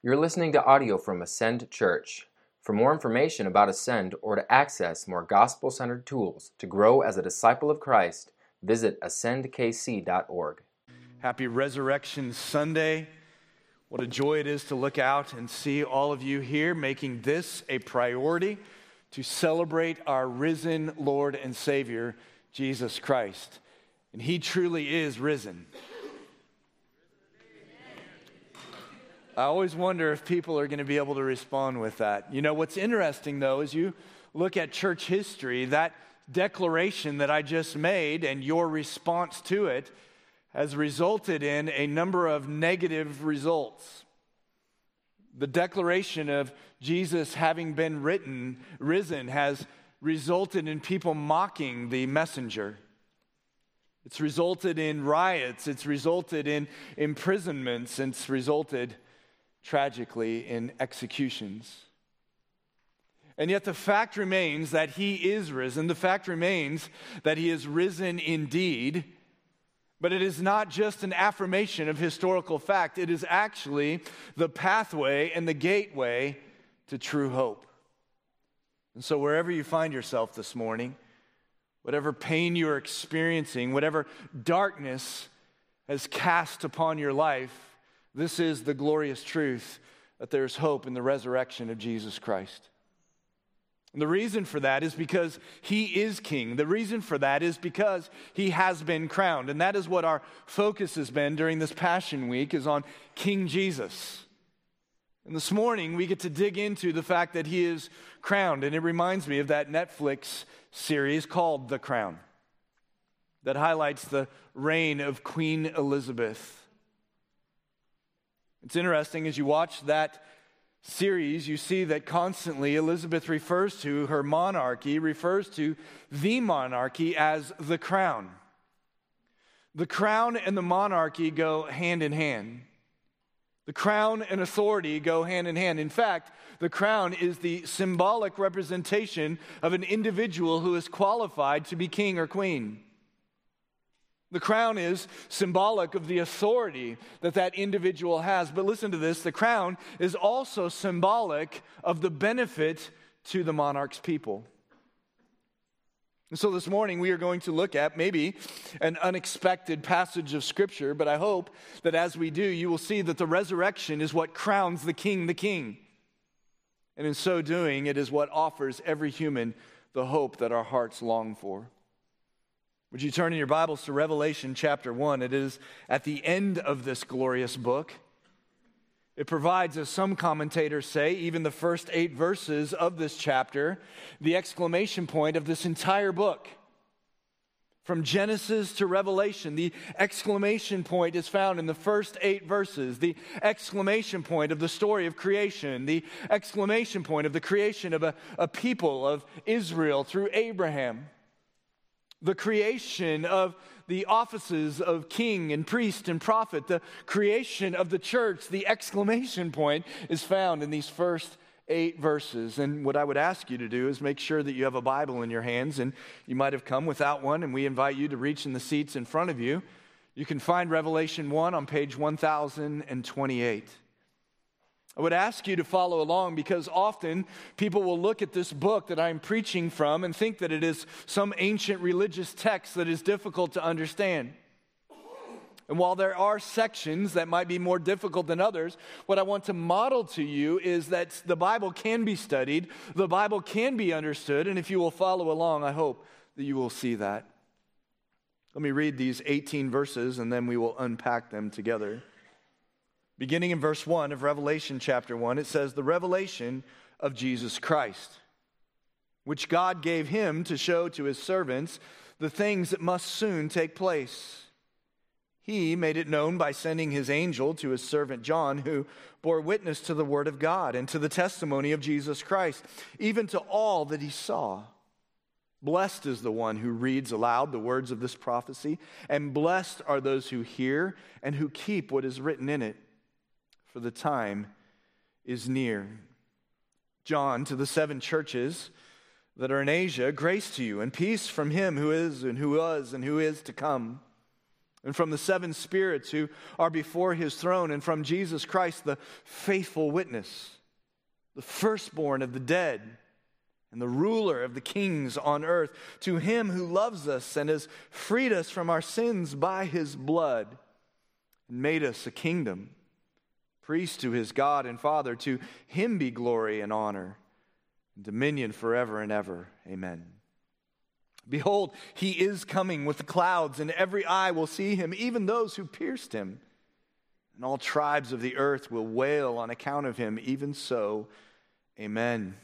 You're listening to audio from Ascend Church. For more information about Ascend or to access more gospel centered tools to grow as a disciple of Christ, visit ascendkc.org. Happy Resurrection Sunday. What a joy it is to look out and see all of you here making this a priority to celebrate our risen Lord and Savior, Jesus Christ. And He truly is risen. I always wonder if people are going to be able to respond with that. You know, what's interesting though is you look at church history, that declaration that I just made and your response to it has resulted in a number of negative results. The declaration of Jesus having been written, risen, has resulted in people mocking the messenger. It's resulted in riots, it's resulted in imprisonments, it's resulted tragically in executions. And yet, the fact remains that he is risen. The fact remains that he is risen indeed. But it is not just an affirmation of historical fact, it is actually the pathway and the gateway to true hope. And so, wherever you find yourself this morning, whatever pain you're experiencing, whatever darkness has cast upon your life, this is the glorious truth that there's hope in the resurrection of Jesus Christ. And the reason for that is because he is king. The reason for that is because he has been crowned. And that is what our focus has been during this Passion Week is on King Jesus. And this morning we get to dig into the fact that he is crowned. And it reminds me of that Netflix series called The Crown that highlights the reign of Queen Elizabeth. It's interesting as you watch that series, you see that constantly Elizabeth refers to her monarchy, refers to the monarchy as the crown. The crown and the monarchy go hand in hand. The crown and authority go hand in hand. In fact, the crown is the symbolic representation of an individual who is qualified to be king or queen. The crown is symbolic of the authority that that individual has. But listen to this the crown is also symbolic of the benefit to the monarch's people. And so this morning we are going to look at maybe an unexpected passage of Scripture, but I hope that as we do, you will see that the resurrection is what crowns the king the king. And in so doing, it is what offers every human the hope that our hearts long for. Would you turn in your Bibles to Revelation chapter 1? It is at the end of this glorious book. It provides, as some commentators say, even the first eight verses of this chapter, the exclamation point of this entire book. From Genesis to Revelation, the exclamation point is found in the first eight verses. The exclamation point of the story of creation, the exclamation point of the creation of a, a people of Israel through Abraham the creation of the offices of king and priest and prophet, the creation of the church, the exclamation point is found in these first eight verses. And what I would ask you to do is make sure that you have a Bible in your hands, and you might have come without one, and we invite you to reach in the seats in front of you. You can find Revelation 1 on page 1028. I would ask you to follow along because often people will look at this book that I'm preaching from and think that it is some ancient religious text that is difficult to understand. And while there are sections that might be more difficult than others, what I want to model to you is that the Bible can be studied, the Bible can be understood, and if you will follow along, I hope that you will see that. Let me read these 18 verses and then we will unpack them together. Beginning in verse 1 of Revelation chapter 1, it says, The revelation of Jesus Christ, which God gave him to show to his servants the things that must soon take place. He made it known by sending his angel to his servant John, who bore witness to the word of God and to the testimony of Jesus Christ, even to all that he saw. Blessed is the one who reads aloud the words of this prophecy, and blessed are those who hear and who keep what is written in it for the time is near. John, to the seven churches that are in Asia, grace to you and peace from him who is and who was and who is to come. and from the seven spirits who are before his throne, and from Jesus Christ, the faithful witness, the firstborn of the dead, and the ruler of the kings on earth, to him who loves us and has freed us from our sins by his blood, and made us a kingdom, priest to his God and Father, to him be glory and honor, and dominion forever and ever. Amen. Behold, he is coming with the clouds, and every eye will see him, even those who pierced him. And all tribes of the earth will wail on account of him. Even so, amen.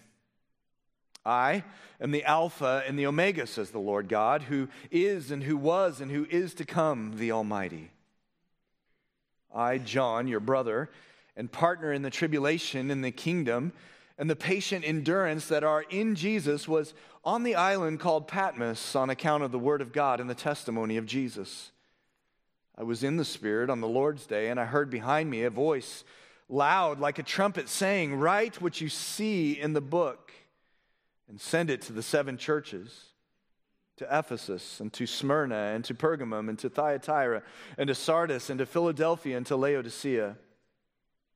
I am the Alpha and the Omega, says the Lord God, who is and who was and who is to come, the Almighty. I, John, your brother, and partner in the tribulation in the kingdom, and the patient endurance that are in Jesus was on the island called Patmos on account of the word of God and the testimony of Jesus. I was in the Spirit on the Lord's day, and I heard behind me a voice loud like a trumpet saying, Write what you see in the book and send it to the seven churches to Ephesus and to Smyrna and to Pergamum and to Thyatira and to Sardis and to Philadelphia and to Laodicea.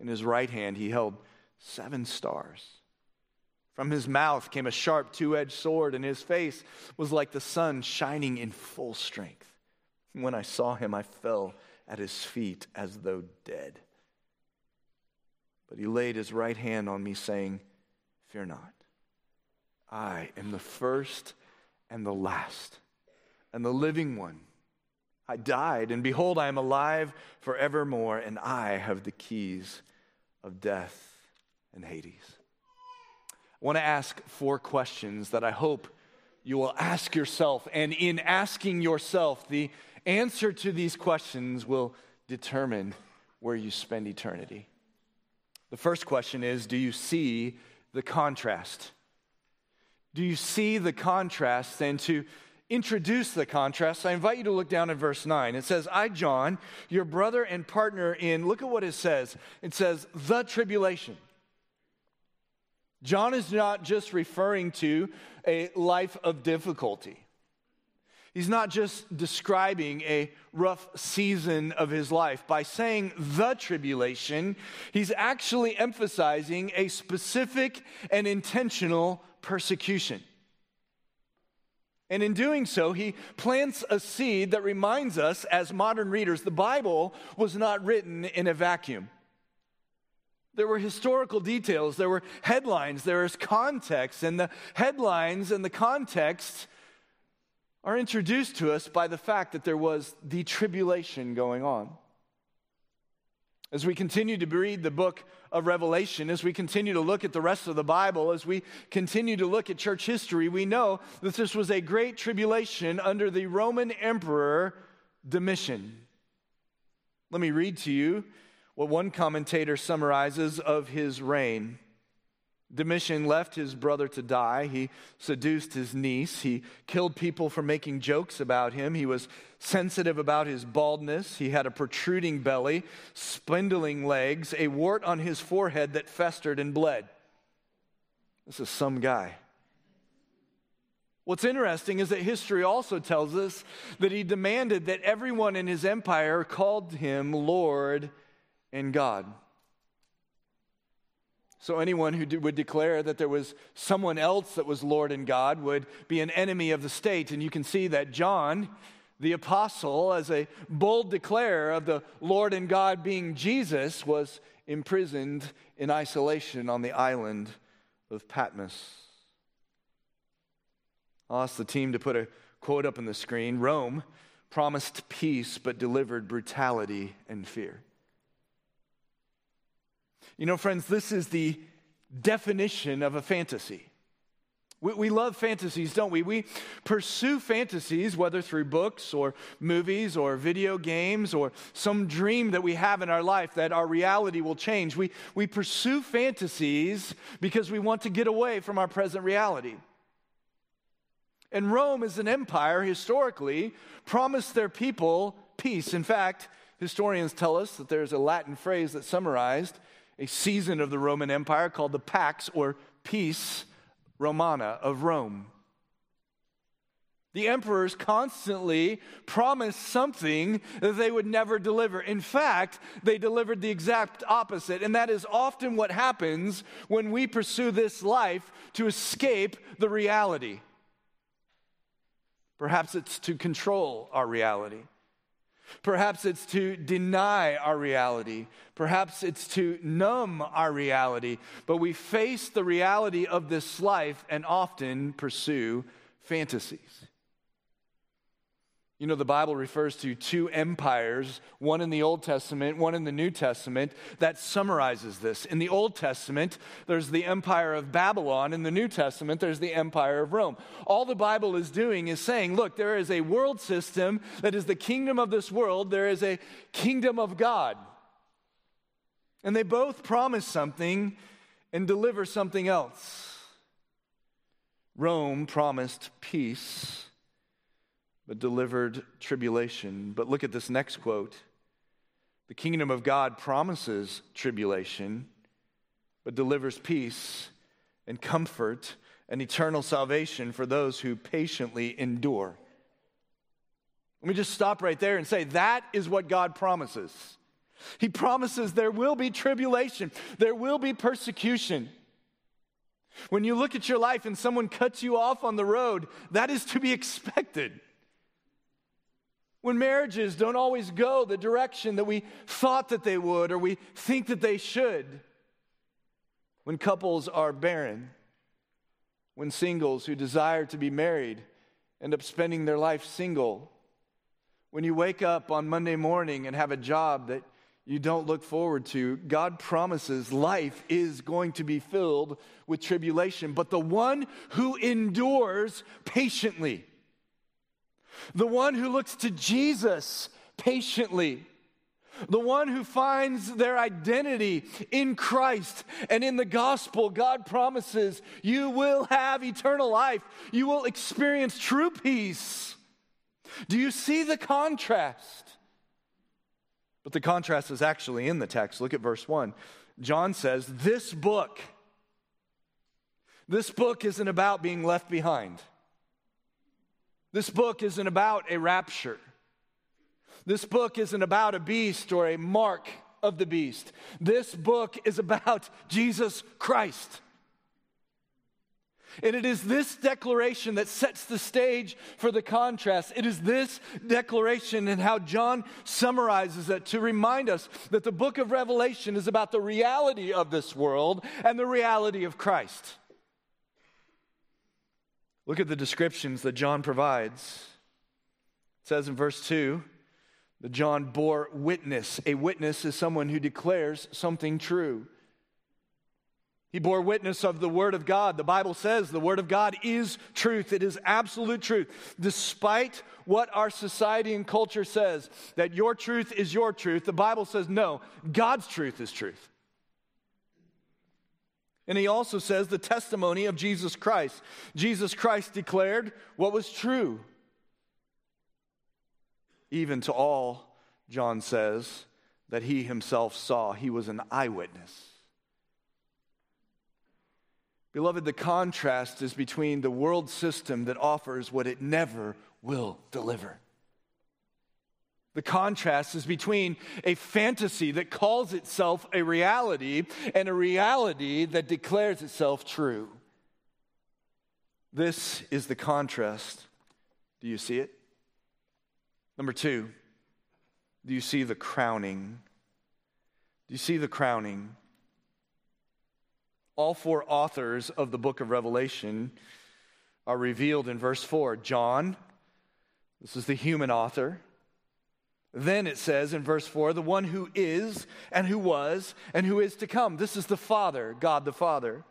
In his right hand, he held seven stars. From his mouth came a sharp two edged sword, and his face was like the sun shining in full strength. When I saw him, I fell at his feet as though dead. But he laid his right hand on me, saying, Fear not. I am the first and the last, and the living one. I died, and behold, I am alive forevermore, and I have the keys of death and Hades. I want to ask four questions that I hope you will ask yourself. And in asking yourself, the answer to these questions will determine where you spend eternity. The first question is Do you see the contrast? Do you see the contrast? And to introduce the contrast, I invite you to look down at verse 9. It says, I, John, your brother and partner in, look at what it says. It says, the tribulation. John is not just referring to a life of difficulty. He's not just describing a rough season of his life. By saying the tribulation, he's actually emphasizing a specific and intentional persecution. And in doing so, he plants a seed that reminds us, as modern readers, the Bible was not written in a vacuum. There were historical details, there were headlines, there is context, and the headlines and the context are introduced to us by the fact that there was the tribulation going on. As we continue to read the book of Revelation, as we continue to look at the rest of the Bible, as we continue to look at church history, we know that this was a great tribulation under the Roman Emperor Domitian. Let me read to you what one commentator summarizes of his reign. Domitian left his brother to die. He seduced his niece. He killed people for making jokes about him. He was sensitive about his baldness. He had a protruding belly, spindling legs, a wart on his forehead that festered and bled. This is some guy. What's interesting is that history also tells us that he demanded that everyone in his empire called him Lord and God. So, anyone who would declare that there was someone else that was Lord and God would be an enemy of the state. And you can see that John, the apostle, as a bold declarer of the Lord and God being Jesus, was imprisoned in isolation on the island of Patmos. I'll ask the team to put a quote up on the screen Rome promised peace but delivered brutality and fear. You know, friends, this is the definition of a fantasy. We, we love fantasies, don't we? We pursue fantasies, whether through books or movies or video games or some dream that we have in our life that our reality will change. We, we pursue fantasies because we want to get away from our present reality. And Rome, as an empire, historically promised their people peace. In fact, historians tell us that there's a Latin phrase that summarized a season of the Roman Empire called the Pax or Peace Romana of Rome. The emperors constantly promised something that they would never deliver. In fact, they delivered the exact opposite, and that is often what happens when we pursue this life to escape the reality. Perhaps it's to control our reality. Perhaps it's to deny our reality. Perhaps it's to numb our reality. But we face the reality of this life and often pursue fantasies. You know, the Bible refers to two empires, one in the Old Testament, one in the New Testament, that summarizes this. In the Old Testament, there's the empire of Babylon. In the New Testament, there's the empire of Rome. All the Bible is doing is saying, look, there is a world system that is the kingdom of this world, there is a kingdom of God. And they both promise something and deliver something else. Rome promised peace but delivered tribulation. But look at this next quote The kingdom of God promises tribulation, but delivers peace and comfort and eternal salvation for those who patiently endure. Let me just stop right there and say that is what God promises. He promises there will be tribulation, there will be persecution. When you look at your life and someone cuts you off on the road, that is to be expected. When marriages don't always go the direction that we thought that they would or we think that they should. When couples are barren. When singles who desire to be married end up spending their life single. When you wake up on Monday morning and have a job that you don't look forward to, God promises life is going to be filled with tribulation. But the one who endures patiently, the one who looks to Jesus patiently, the one who finds their identity in Christ and in the gospel, God promises you will have eternal life. You will experience true peace. Do you see the contrast? But the contrast is actually in the text. Look at verse 1. John says, This book, this book isn't about being left behind. This book isn't about a rapture. This book isn't about a beast or a mark of the beast. This book is about Jesus Christ. And it is this declaration that sets the stage for the contrast. It is this declaration and how John summarizes it to remind us that the book of Revelation is about the reality of this world and the reality of Christ. Look at the descriptions that John provides. It says in verse 2 that John bore witness. A witness is someone who declares something true. He bore witness of the Word of God. The Bible says the Word of God is truth. It is absolute truth. Despite what our society and culture says, that your truth is your truth, the Bible says no, God's truth is truth. And he also says the testimony of Jesus Christ. Jesus Christ declared what was true. Even to all, John says, that he himself saw. He was an eyewitness. Beloved, the contrast is between the world system that offers what it never will deliver the contrast is between a fantasy that calls itself a reality and a reality that declares itself true. This is the contrast. Do you see it? Number two, do you see the crowning? Do you see the crowning? All four authors of the book of Revelation are revealed in verse 4. John, this is the human author. Then it says in verse 4 the one who is and who was and who is to come. This is the Father, God the Father.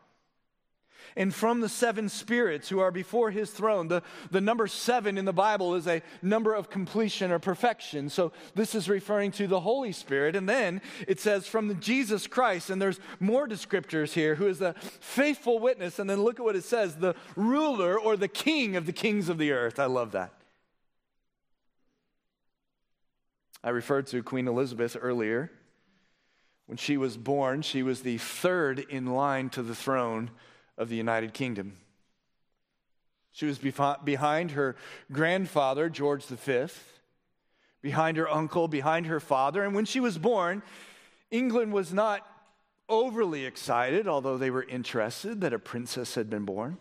and from the seven spirits who are before his throne. The, the number seven in the Bible is a number of completion or perfection. So this is referring to the Holy Spirit. And then it says from the Jesus Christ, and there's more descriptors here, who is the faithful witness. And then look at what it says the ruler or the king of the kings of the earth. I love that. I referred to Queen Elizabeth earlier. When she was born, she was the third in line to the throne of the United Kingdom. She was behind her grandfather, George V, behind her uncle, behind her father. And when she was born, England was not overly excited, although they were interested that a princess had been born.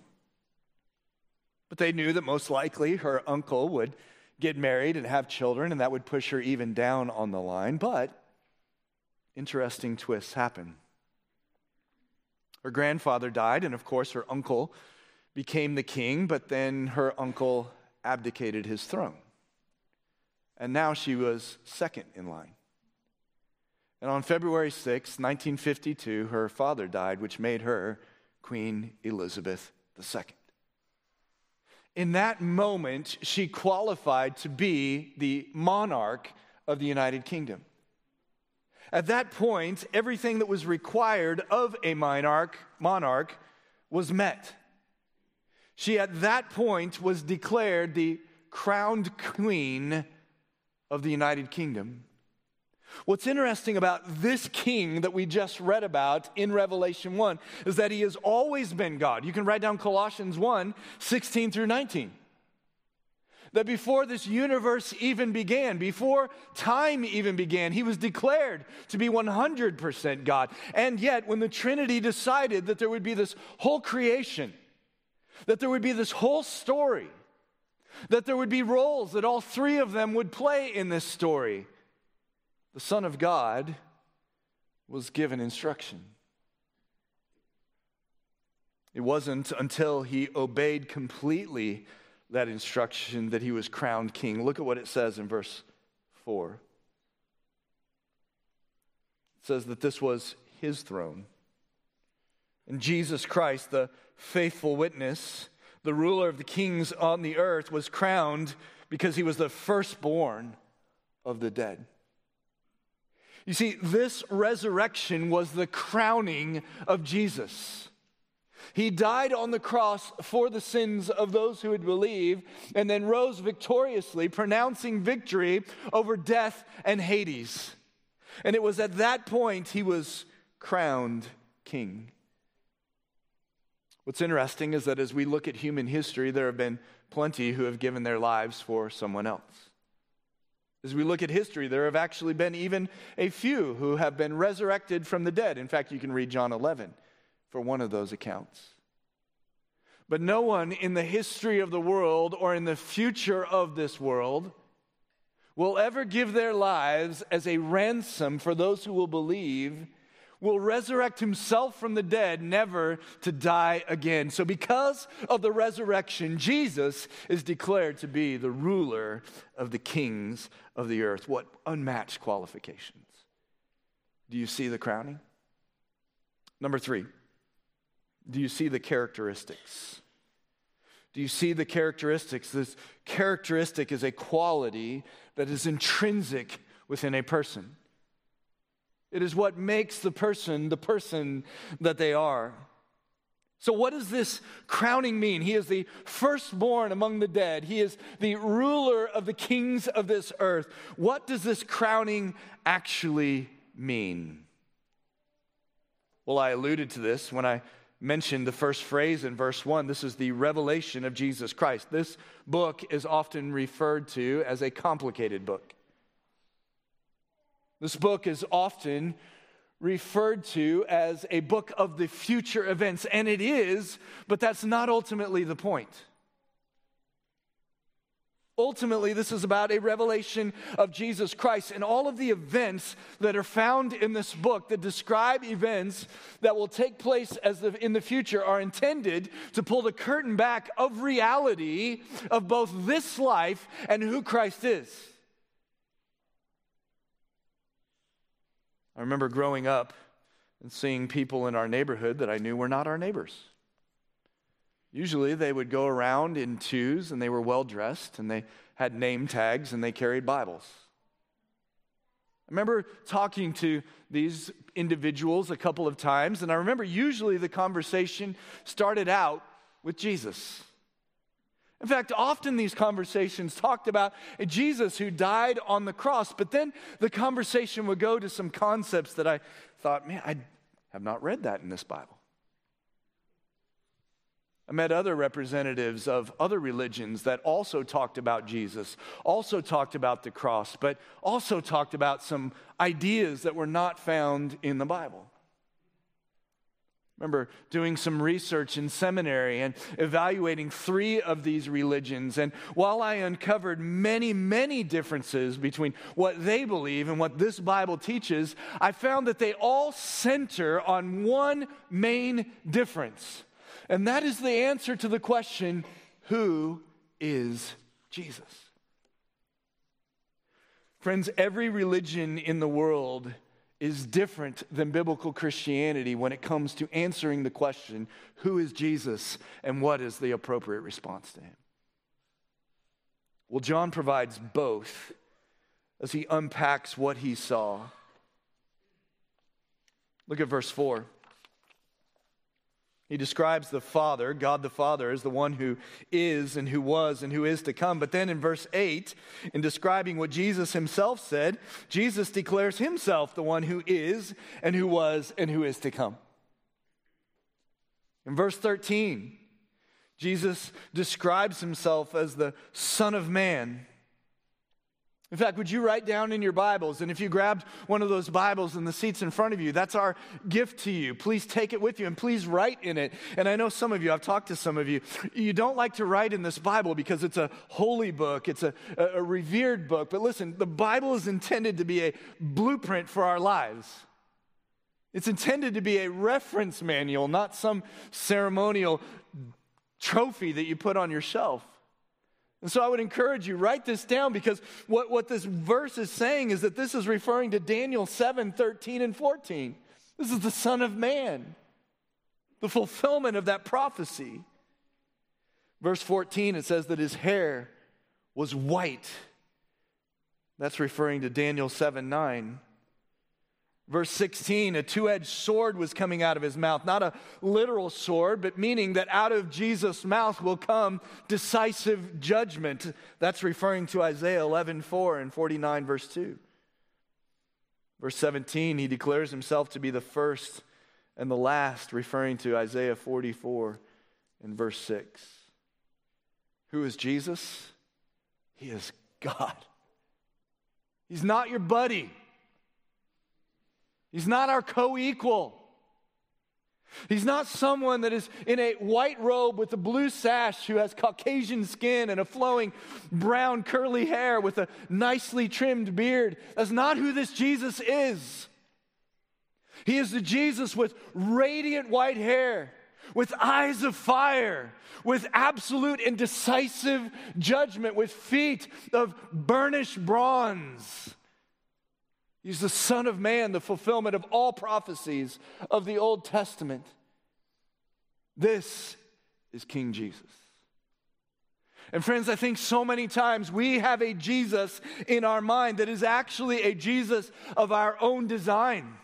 But they knew that most likely her uncle would get married and have children, and that would push her even down on the line. But interesting twists happen. Her grandfather died, and of course, her uncle became the king, but then her uncle abdicated his throne. And now she was second in line. And on February 6, 1952, her father died, which made her Queen Elizabeth II. In that moment, she qualified to be the monarch of the United Kingdom. At that point, everything that was required of a monarch, monarch was met. She, at that point, was declared the crowned queen of the United Kingdom. What's interesting about this king that we just read about in Revelation 1 is that he has always been God. You can write down Colossians 1 16 through 19 that before this universe even began, before time even began, he was declared to be 100% God. And yet, when the Trinity decided that there would be this whole creation, that there would be this whole story, that there would be roles that all three of them would play in this story, the Son of God was given instruction. It wasn't until he obeyed completely that instruction that he was crowned king. Look at what it says in verse 4. It says that this was his throne. And Jesus Christ, the faithful witness, the ruler of the kings on the earth, was crowned because he was the firstborn of the dead. You see, this resurrection was the crowning of Jesus. He died on the cross for the sins of those who would believe and then rose victoriously, pronouncing victory over death and Hades. And it was at that point he was crowned king. What's interesting is that as we look at human history, there have been plenty who have given their lives for someone else. As we look at history, there have actually been even a few who have been resurrected from the dead. In fact, you can read John 11 for one of those accounts. But no one in the history of the world or in the future of this world will ever give their lives as a ransom for those who will believe, will resurrect himself from the dead, never to die again. So, because of the resurrection, Jesus is declared to be the ruler of the kings of the earth. What unmatched qualifications. Do you see the crowning? Number three. Do you see the characteristics? Do you see the characteristics? This characteristic is a quality that is intrinsic within a person. It is what makes the person the person that they are. So, what does this crowning mean? He is the firstborn among the dead. He is the ruler of the kings of this earth. What does this crowning actually mean? Well, I alluded to this when I mentioned the first phrase in verse 1. This is the revelation of Jesus Christ. This book is often referred to as a complicated book. This book is often referred to as a book of the future events, and it is, but that's not ultimately the point. Ultimately, this is about a revelation of Jesus Christ and all of the events that are found in this book that describe events that will take place as the, in the future are intended to pull the curtain back of reality of both this life and who Christ is. I remember growing up and seeing people in our neighborhood that I knew were not our neighbors. Usually they would go around in twos and they were well dressed and they had name tags and they carried Bibles. I remember talking to these individuals a couple of times, and I remember usually the conversation started out with Jesus. In fact, often these conversations talked about Jesus who died on the cross, but then the conversation would go to some concepts that I thought, man, I have not read that in this Bible. I met other representatives of other religions that also talked about Jesus, also talked about the cross, but also talked about some ideas that were not found in the Bible remember doing some research in seminary and evaluating three of these religions. And while I uncovered many, many differences between what they believe and what this Bible teaches, I found that they all center on one main difference. And that is the answer to the question who is Jesus? Friends, every religion in the world is different than biblical Christianity when it comes to answering the question who is Jesus and what is the appropriate response to him? Well, John provides both as he unpacks what he saw. Look at verse 4. He describes the Father, God the Father, as the one who is and who was and who is to come. But then in verse 8, in describing what Jesus himself said, Jesus declares himself the one who is and who was and who is to come. In verse 13, Jesus describes himself as the Son of Man. In fact, would you write down in your Bibles? And if you grabbed one of those Bibles in the seats in front of you, that's our gift to you. Please take it with you and please write in it. And I know some of you, I've talked to some of you, you don't like to write in this Bible because it's a holy book, it's a, a, revered book. But listen, the Bible is intended to be a blueprint for our lives. It's intended to be a reference manual, not some ceremonial trophy that you put on your shelf. And so I would encourage you, write this down because what, what this verse is saying is that this is referring to Daniel 7 13 and 14. This is the Son of Man, the fulfillment of that prophecy. Verse 14, it says that his hair was white. That's referring to Daniel 7 9. Verse 16, a two edged sword was coming out of his mouth. Not a literal sword, but meaning that out of Jesus' mouth will come decisive judgment. That's referring to Isaiah 11 4 and 49, verse 2. Verse 17, he declares himself to be the first and the last, referring to Isaiah 44 and verse 6. Who is Jesus? He is God. He's not your buddy. He's not our co equal. He's not someone that is in a white robe with a blue sash who has Caucasian skin and a flowing brown curly hair with a nicely trimmed beard. That's not who this Jesus is. He is the Jesus with radiant white hair, with eyes of fire, with absolute and decisive judgment, with feet of burnished bronze. He's the Son of Man, the fulfillment of all prophecies of the Old Testament. This is King Jesus. And friends, I think so many times we have a Jesus in our mind that is actually a Jesus of our own design.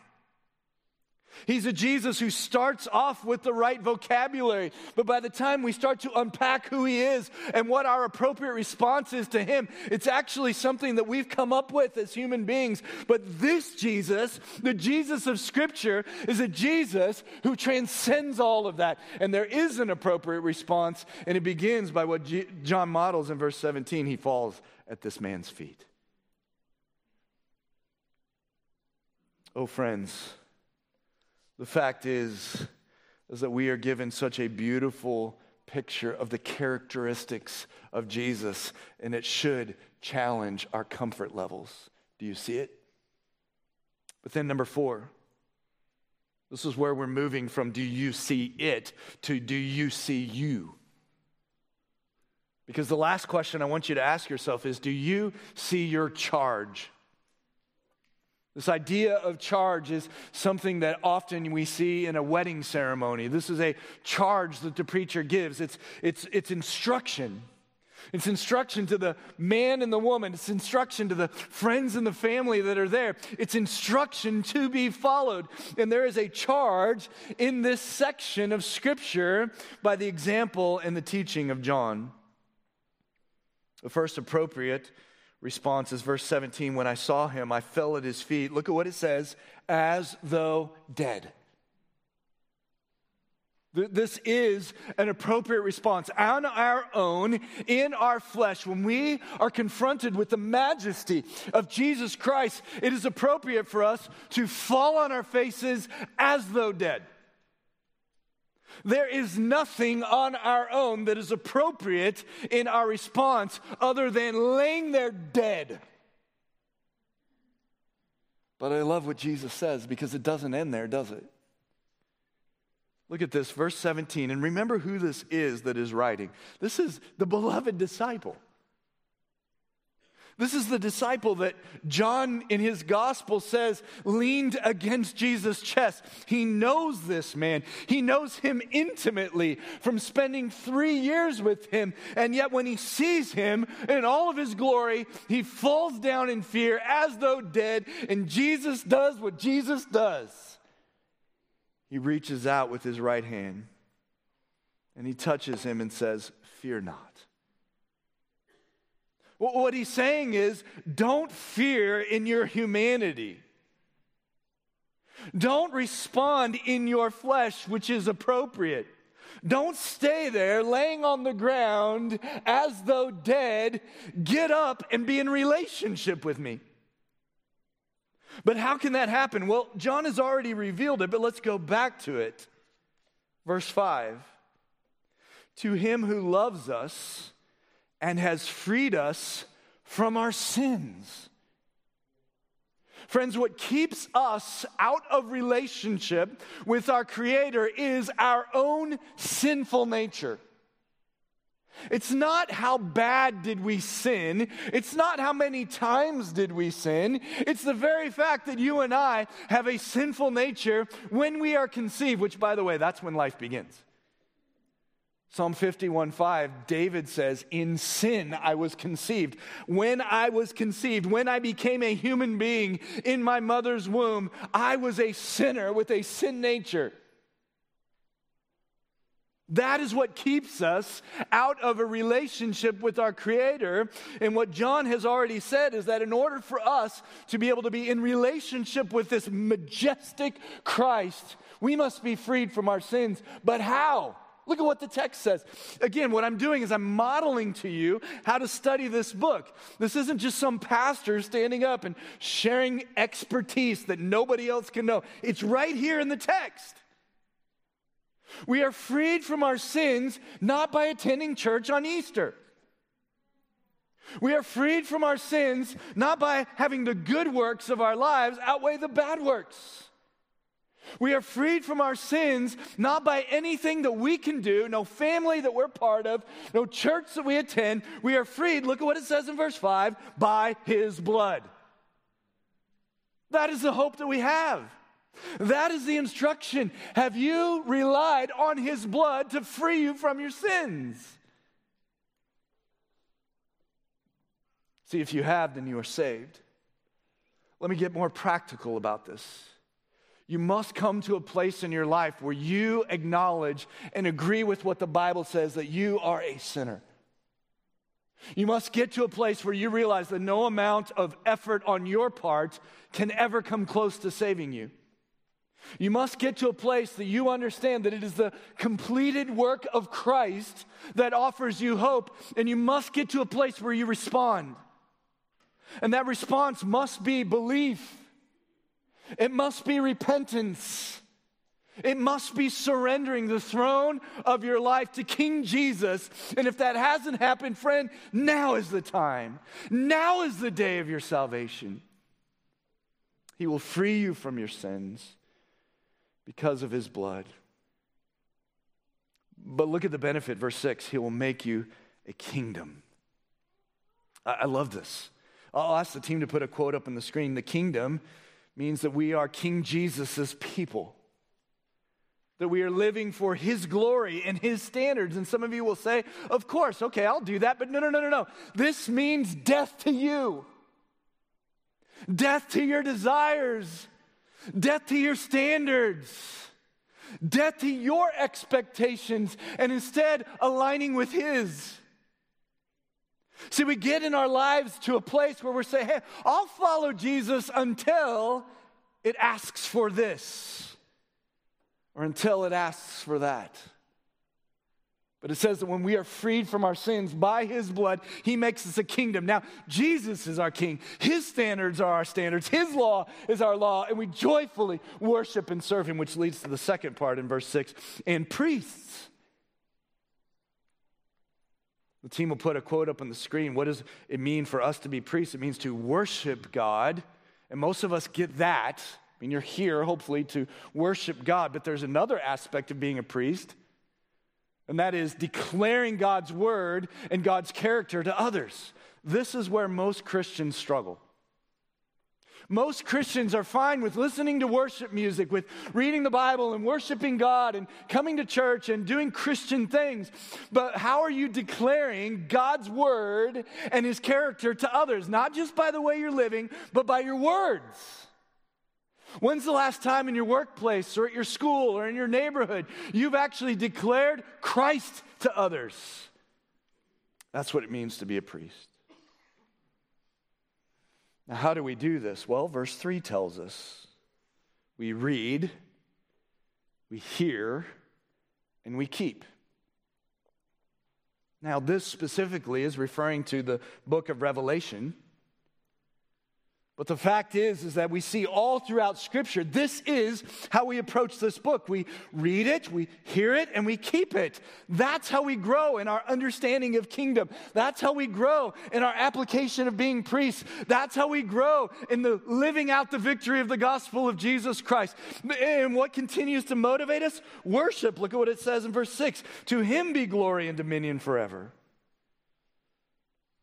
He's a Jesus who starts off with the right vocabulary, but by the time we start to unpack who he is and what our appropriate response is to him, it's actually something that we've come up with as human beings. But this Jesus, the Jesus of Scripture, is a Jesus who transcends all of that. And there is an appropriate response, and it begins by what G- John models in verse 17. He falls at this man's feet. Oh, friends. The fact is, is that we are given such a beautiful picture of the characteristics of Jesus, and it should challenge our comfort levels. Do you see it? But then, number four, this is where we're moving from do you see it to do you see you? Because the last question I want you to ask yourself is do you see your charge? This idea of charge is something that often we see in a wedding ceremony. This is a charge that the preacher gives, it's, it's, it's instruction. It's instruction to the man and the woman. It's instruction to the friends and the family that are there. It's instruction to be followed. And there is a charge in this section of Scripture by the example and the teaching of John. The first appropriate response is verse 17 When I saw him, I fell at his feet. Look at what it says as though dead. This is an appropriate response on our own, in our flesh. When we are confronted with the majesty of Jesus Christ, it is appropriate for us to fall on our faces as though dead. There is nothing on our own that is appropriate in our response other than laying there dead. But I love what Jesus says because it doesn't end there, does it? Look at this, verse 17. And remember who this is that is writing. This is the beloved disciple. This is the disciple that John in his gospel says leaned against Jesus' chest. He knows this man. He knows him intimately from spending three years with him. And yet, when he sees him in all of his glory, he falls down in fear as though dead. And Jesus does what Jesus does he reaches out with his right hand and he touches him and says, Fear not. What he's saying is, don't fear in your humanity. Don't respond in your flesh, which is appropriate. Don't stay there laying on the ground as though dead. Get up and be in relationship with me. But how can that happen? Well, John has already revealed it, but let's go back to it. Verse 5 To him who loves us and has freed us from our sins. Friends, what keeps us out of relationship with our Creator is our own sinful nature. It's not how bad did we sin. It's not how many times did we sin. It's the very fact that you and I have a sinful nature when we are conceived, which, by the way, that's when life begins. Psalm 51 5, David says, In sin I was conceived. When I was conceived, when I became a human being in my mother's womb, I was a sinner with a sin nature. That is what keeps us out of a relationship with our Creator. And what John has already said is that in order for us to be able to be in relationship with this majestic Christ, we must be freed from our sins. But how? Look at what the text says. Again, what I'm doing is I'm modeling to you how to study this book. This isn't just some pastor standing up and sharing expertise that nobody else can know. It's right here in the text. We are freed from our sins not by attending church on Easter. We are freed from our sins not by having the good works of our lives outweigh the bad works. We are freed from our sins not by anything that we can do, no family that we're part of, no church that we attend. We are freed, look at what it says in verse 5, by his blood. That is the hope that we have. That is the instruction. Have you relied on his blood to free you from your sins? See, if you have, then you are saved. Let me get more practical about this. You must come to a place in your life where you acknowledge and agree with what the Bible says that you are a sinner. You must get to a place where you realize that no amount of effort on your part can ever come close to saving you. You must get to a place that you understand that it is the completed work of Christ that offers you hope, and you must get to a place where you respond. And that response must be belief. It must be repentance. It must be surrendering the throne of your life to King Jesus. And if that hasn't happened, friend, now is the time. Now is the day of your salvation. He will free you from your sins because of his blood. But look at the benefit, verse 6 He will make you a kingdom. I, I love this. I'll ask the team to put a quote up on the screen. The kingdom means that we are King Jesus' people. That we are living for his glory and his standards. And some of you will say, Of course, okay, I'll do that. But no, no, no, no, no. This means death to you, death to your desires, death to your standards, death to your expectations, and instead aligning with his. See, we get in our lives to a place where we're saying, hey, I'll follow Jesus until it asks for this or until it asks for that. But it says that when we are freed from our sins by his blood, he makes us a kingdom. Now, Jesus is our king. His standards are our standards. His law is our law. And we joyfully worship and serve him, which leads to the second part in verse 6 and priests. The team will put a quote up on the screen. What does it mean for us to be priests? It means to worship God. And most of us get that. I mean, you're here, hopefully, to worship God. But there's another aspect of being a priest, and that is declaring God's word and God's character to others. This is where most Christians struggle. Most Christians are fine with listening to worship music, with reading the Bible and worshiping God and coming to church and doing Christian things. But how are you declaring God's word and his character to others? Not just by the way you're living, but by your words. When's the last time in your workplace or at your school or in your neighborhood you've actually declared Christ to others? That's what it means to be a priest. Now, how do we do this? Well, verse 3 tells us we read, we hear, and we keep. Now, this specifically is referring to the book of Revelation. But the fact is, is that we see all throughout Scripture, this is how we approach this book. We read it, we hear it, and we keep it. That's how we grow in our understanding of kingdom. That's how we grow in our application of being priests. That's how we grow in the living out the victory of the gospel of Jesus Christ. And what continues to motivate us? Worship. Look at what it says in verse 6 To him be glory and dominion forever.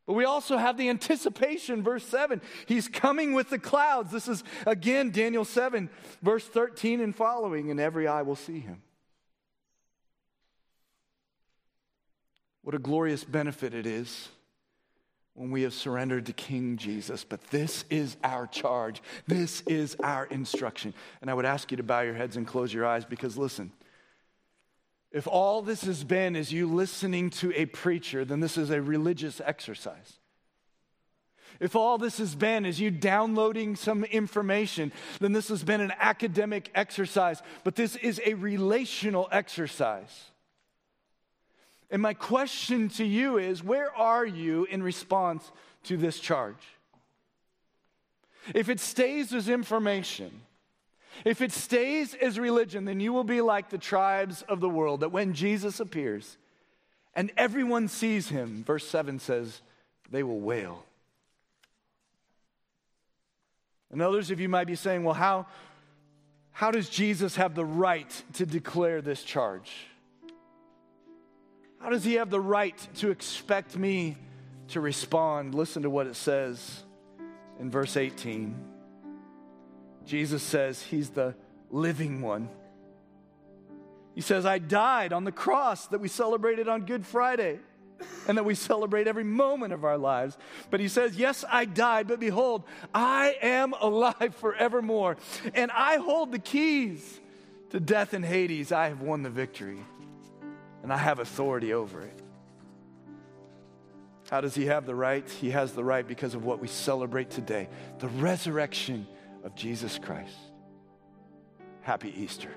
But we also have the anticipation, verse 7. He's coming with the clouds. This is, again, Daniel 7, verse 13 and following, and every eye will see him. What a glorious benefit it is when we have surrendered to King Jesus. But this is our charge, this is our instruction. And I would ask you to bow your heads and close your eyes because, listen, if all this has been is you listening to a preacher, then this is a religious exercise. If all this has been is you downloading some information, then this has been an academic exercise, but this is a relational exercise. And my question to you is where are you in response to this charge? If it stays as information, if it stays as religion, then you will be like the tribes of the world, that when Jesus appears and everyone sees him, verse 7 says, they will wail. And others of you might be saying, well, how, how does Jesus have the right to declare this charge? How does he have the right to expect me to respond? Listen to what it says in verse 18. Jesus says he's the living one. He says, I died on the cross that we celebrated on Good Friday and that we celebrate every moment of our lives. But he says, Yes, I died, but behold, I am alive forevermore, and I hold the keys to death and Hades. I have won the victory, and I have authority over it. How does he have the right? He has the right because of what we celebrate today the resurrection of Jesus Christ. Happy Easter.